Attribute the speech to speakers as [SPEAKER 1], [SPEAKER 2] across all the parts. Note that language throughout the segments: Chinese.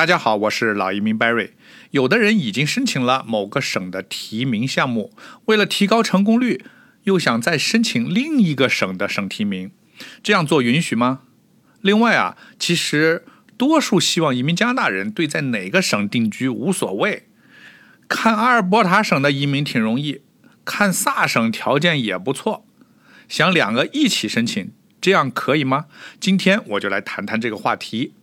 [SPEAKER 1] 大家好，我是老移民 Barry。有的人已经申请了某个省的提名项目，为了提高成功率，又想再申请另一个省的省提名，这样做允许吗？另外啊，其实多数希望移民加拿大人对在哪个省定居无所谓，看阿尔伯塔省的移民挺容易，看萨省条件也不错，想两个一起申请，这样可以吗？今天我就来谈谈这个话题。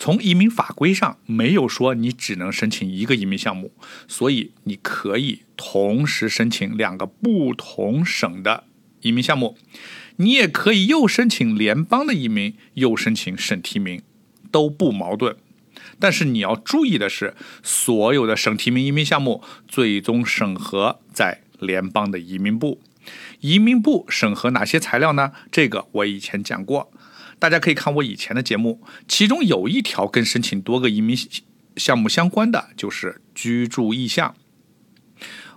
[SPEAKER 1] 从移民法规上没有说你只能申请一个移民项目，所以你可以同时申请两个不同省的移民项目。你也可以又申请联邦的移民，又申请省提名，都不矛盾。但是你要注意的是，所有的省提名移民项目最终审核在联邦的移民部。移民部审核哪些材料呢？这个我以前讲过。大家可以看我以前的节目，其中有一条跟申请多个移民项目相关的，就是居住意向。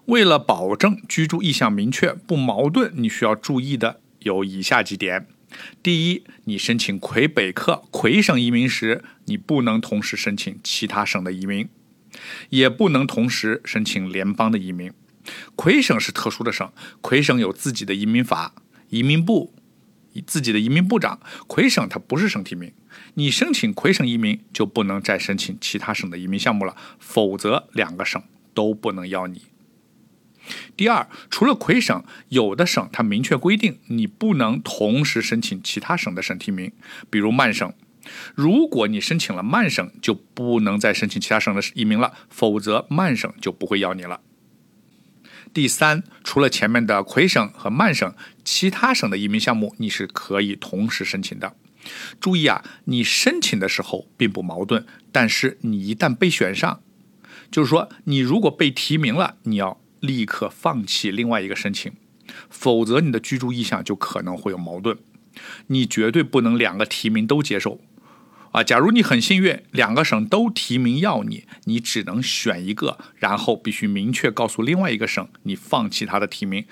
[SPEAKER 1] 为了保证居住意向明确不矛盾，你需要注意的有以下几点：第一，你申请魁北克魁省移民时，你不能同时申请其他省的移民，也不能同时申请联邦的移民。魁省是特殊的省，魁省有自己的移民法，移民部。自己的移民部长，魁省它不是省提名，你申请魁省移民就不能再申请其他省的移民项目了，否则两个省都不能要你。第二，除了魁省，有的省它明确规定你不能同时申请其他省的省提名，比如曼省，如果你申请了曼省，就不能再申请其他省的移民了，否则曼省就不会要你了。第三，除了前面的魁省和曼省，其他省的移民项目你是可以同时申请的。注意啊，你申请的时候并不矛盾，但是你一旦被选上，就是说你如果被提名了，你要立刻放弃另外一个申请，否则你的居住意向就可能会有矛盾。你绝对不能两个提名都接受。啊，假如你很幸运，两个省都提名要你，你只能选一个，然后必须明确告诉另外一个省，你放弃他的提名，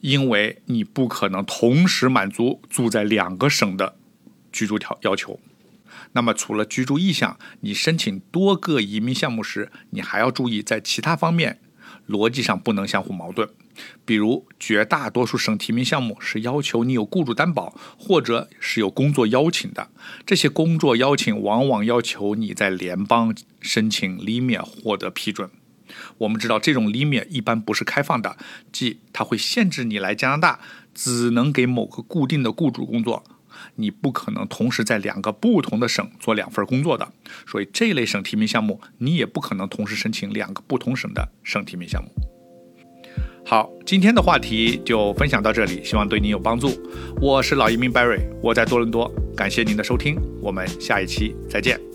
[SPEAKER 1] 因为你不可能同时满足住在两个省的居住条要求。那么，除了居住意向，你申请多个移民项目时，你还要注意在其他方面逻辑上不能相互矛盾。比如，绝大多数省提名项目是要求你有雇主担保，或者是有工作邀请的。这些工作邀请往往要求你在联邦申请 LIME 获得批准。我们知道，这种 LIME 一般不是开放的，即它会限制你来加拿大只能给某个固定的雇主工作，你不可能同时在两个不同的省做两份工作的。所以，这类省提名项目你也不可能同时申请两个不同省的省提名项目。好，今天的话题就分享到这里，希望对你有帮助。我是老移民 Barry，我在多伦多，感谢您的收听，我们下一期再见。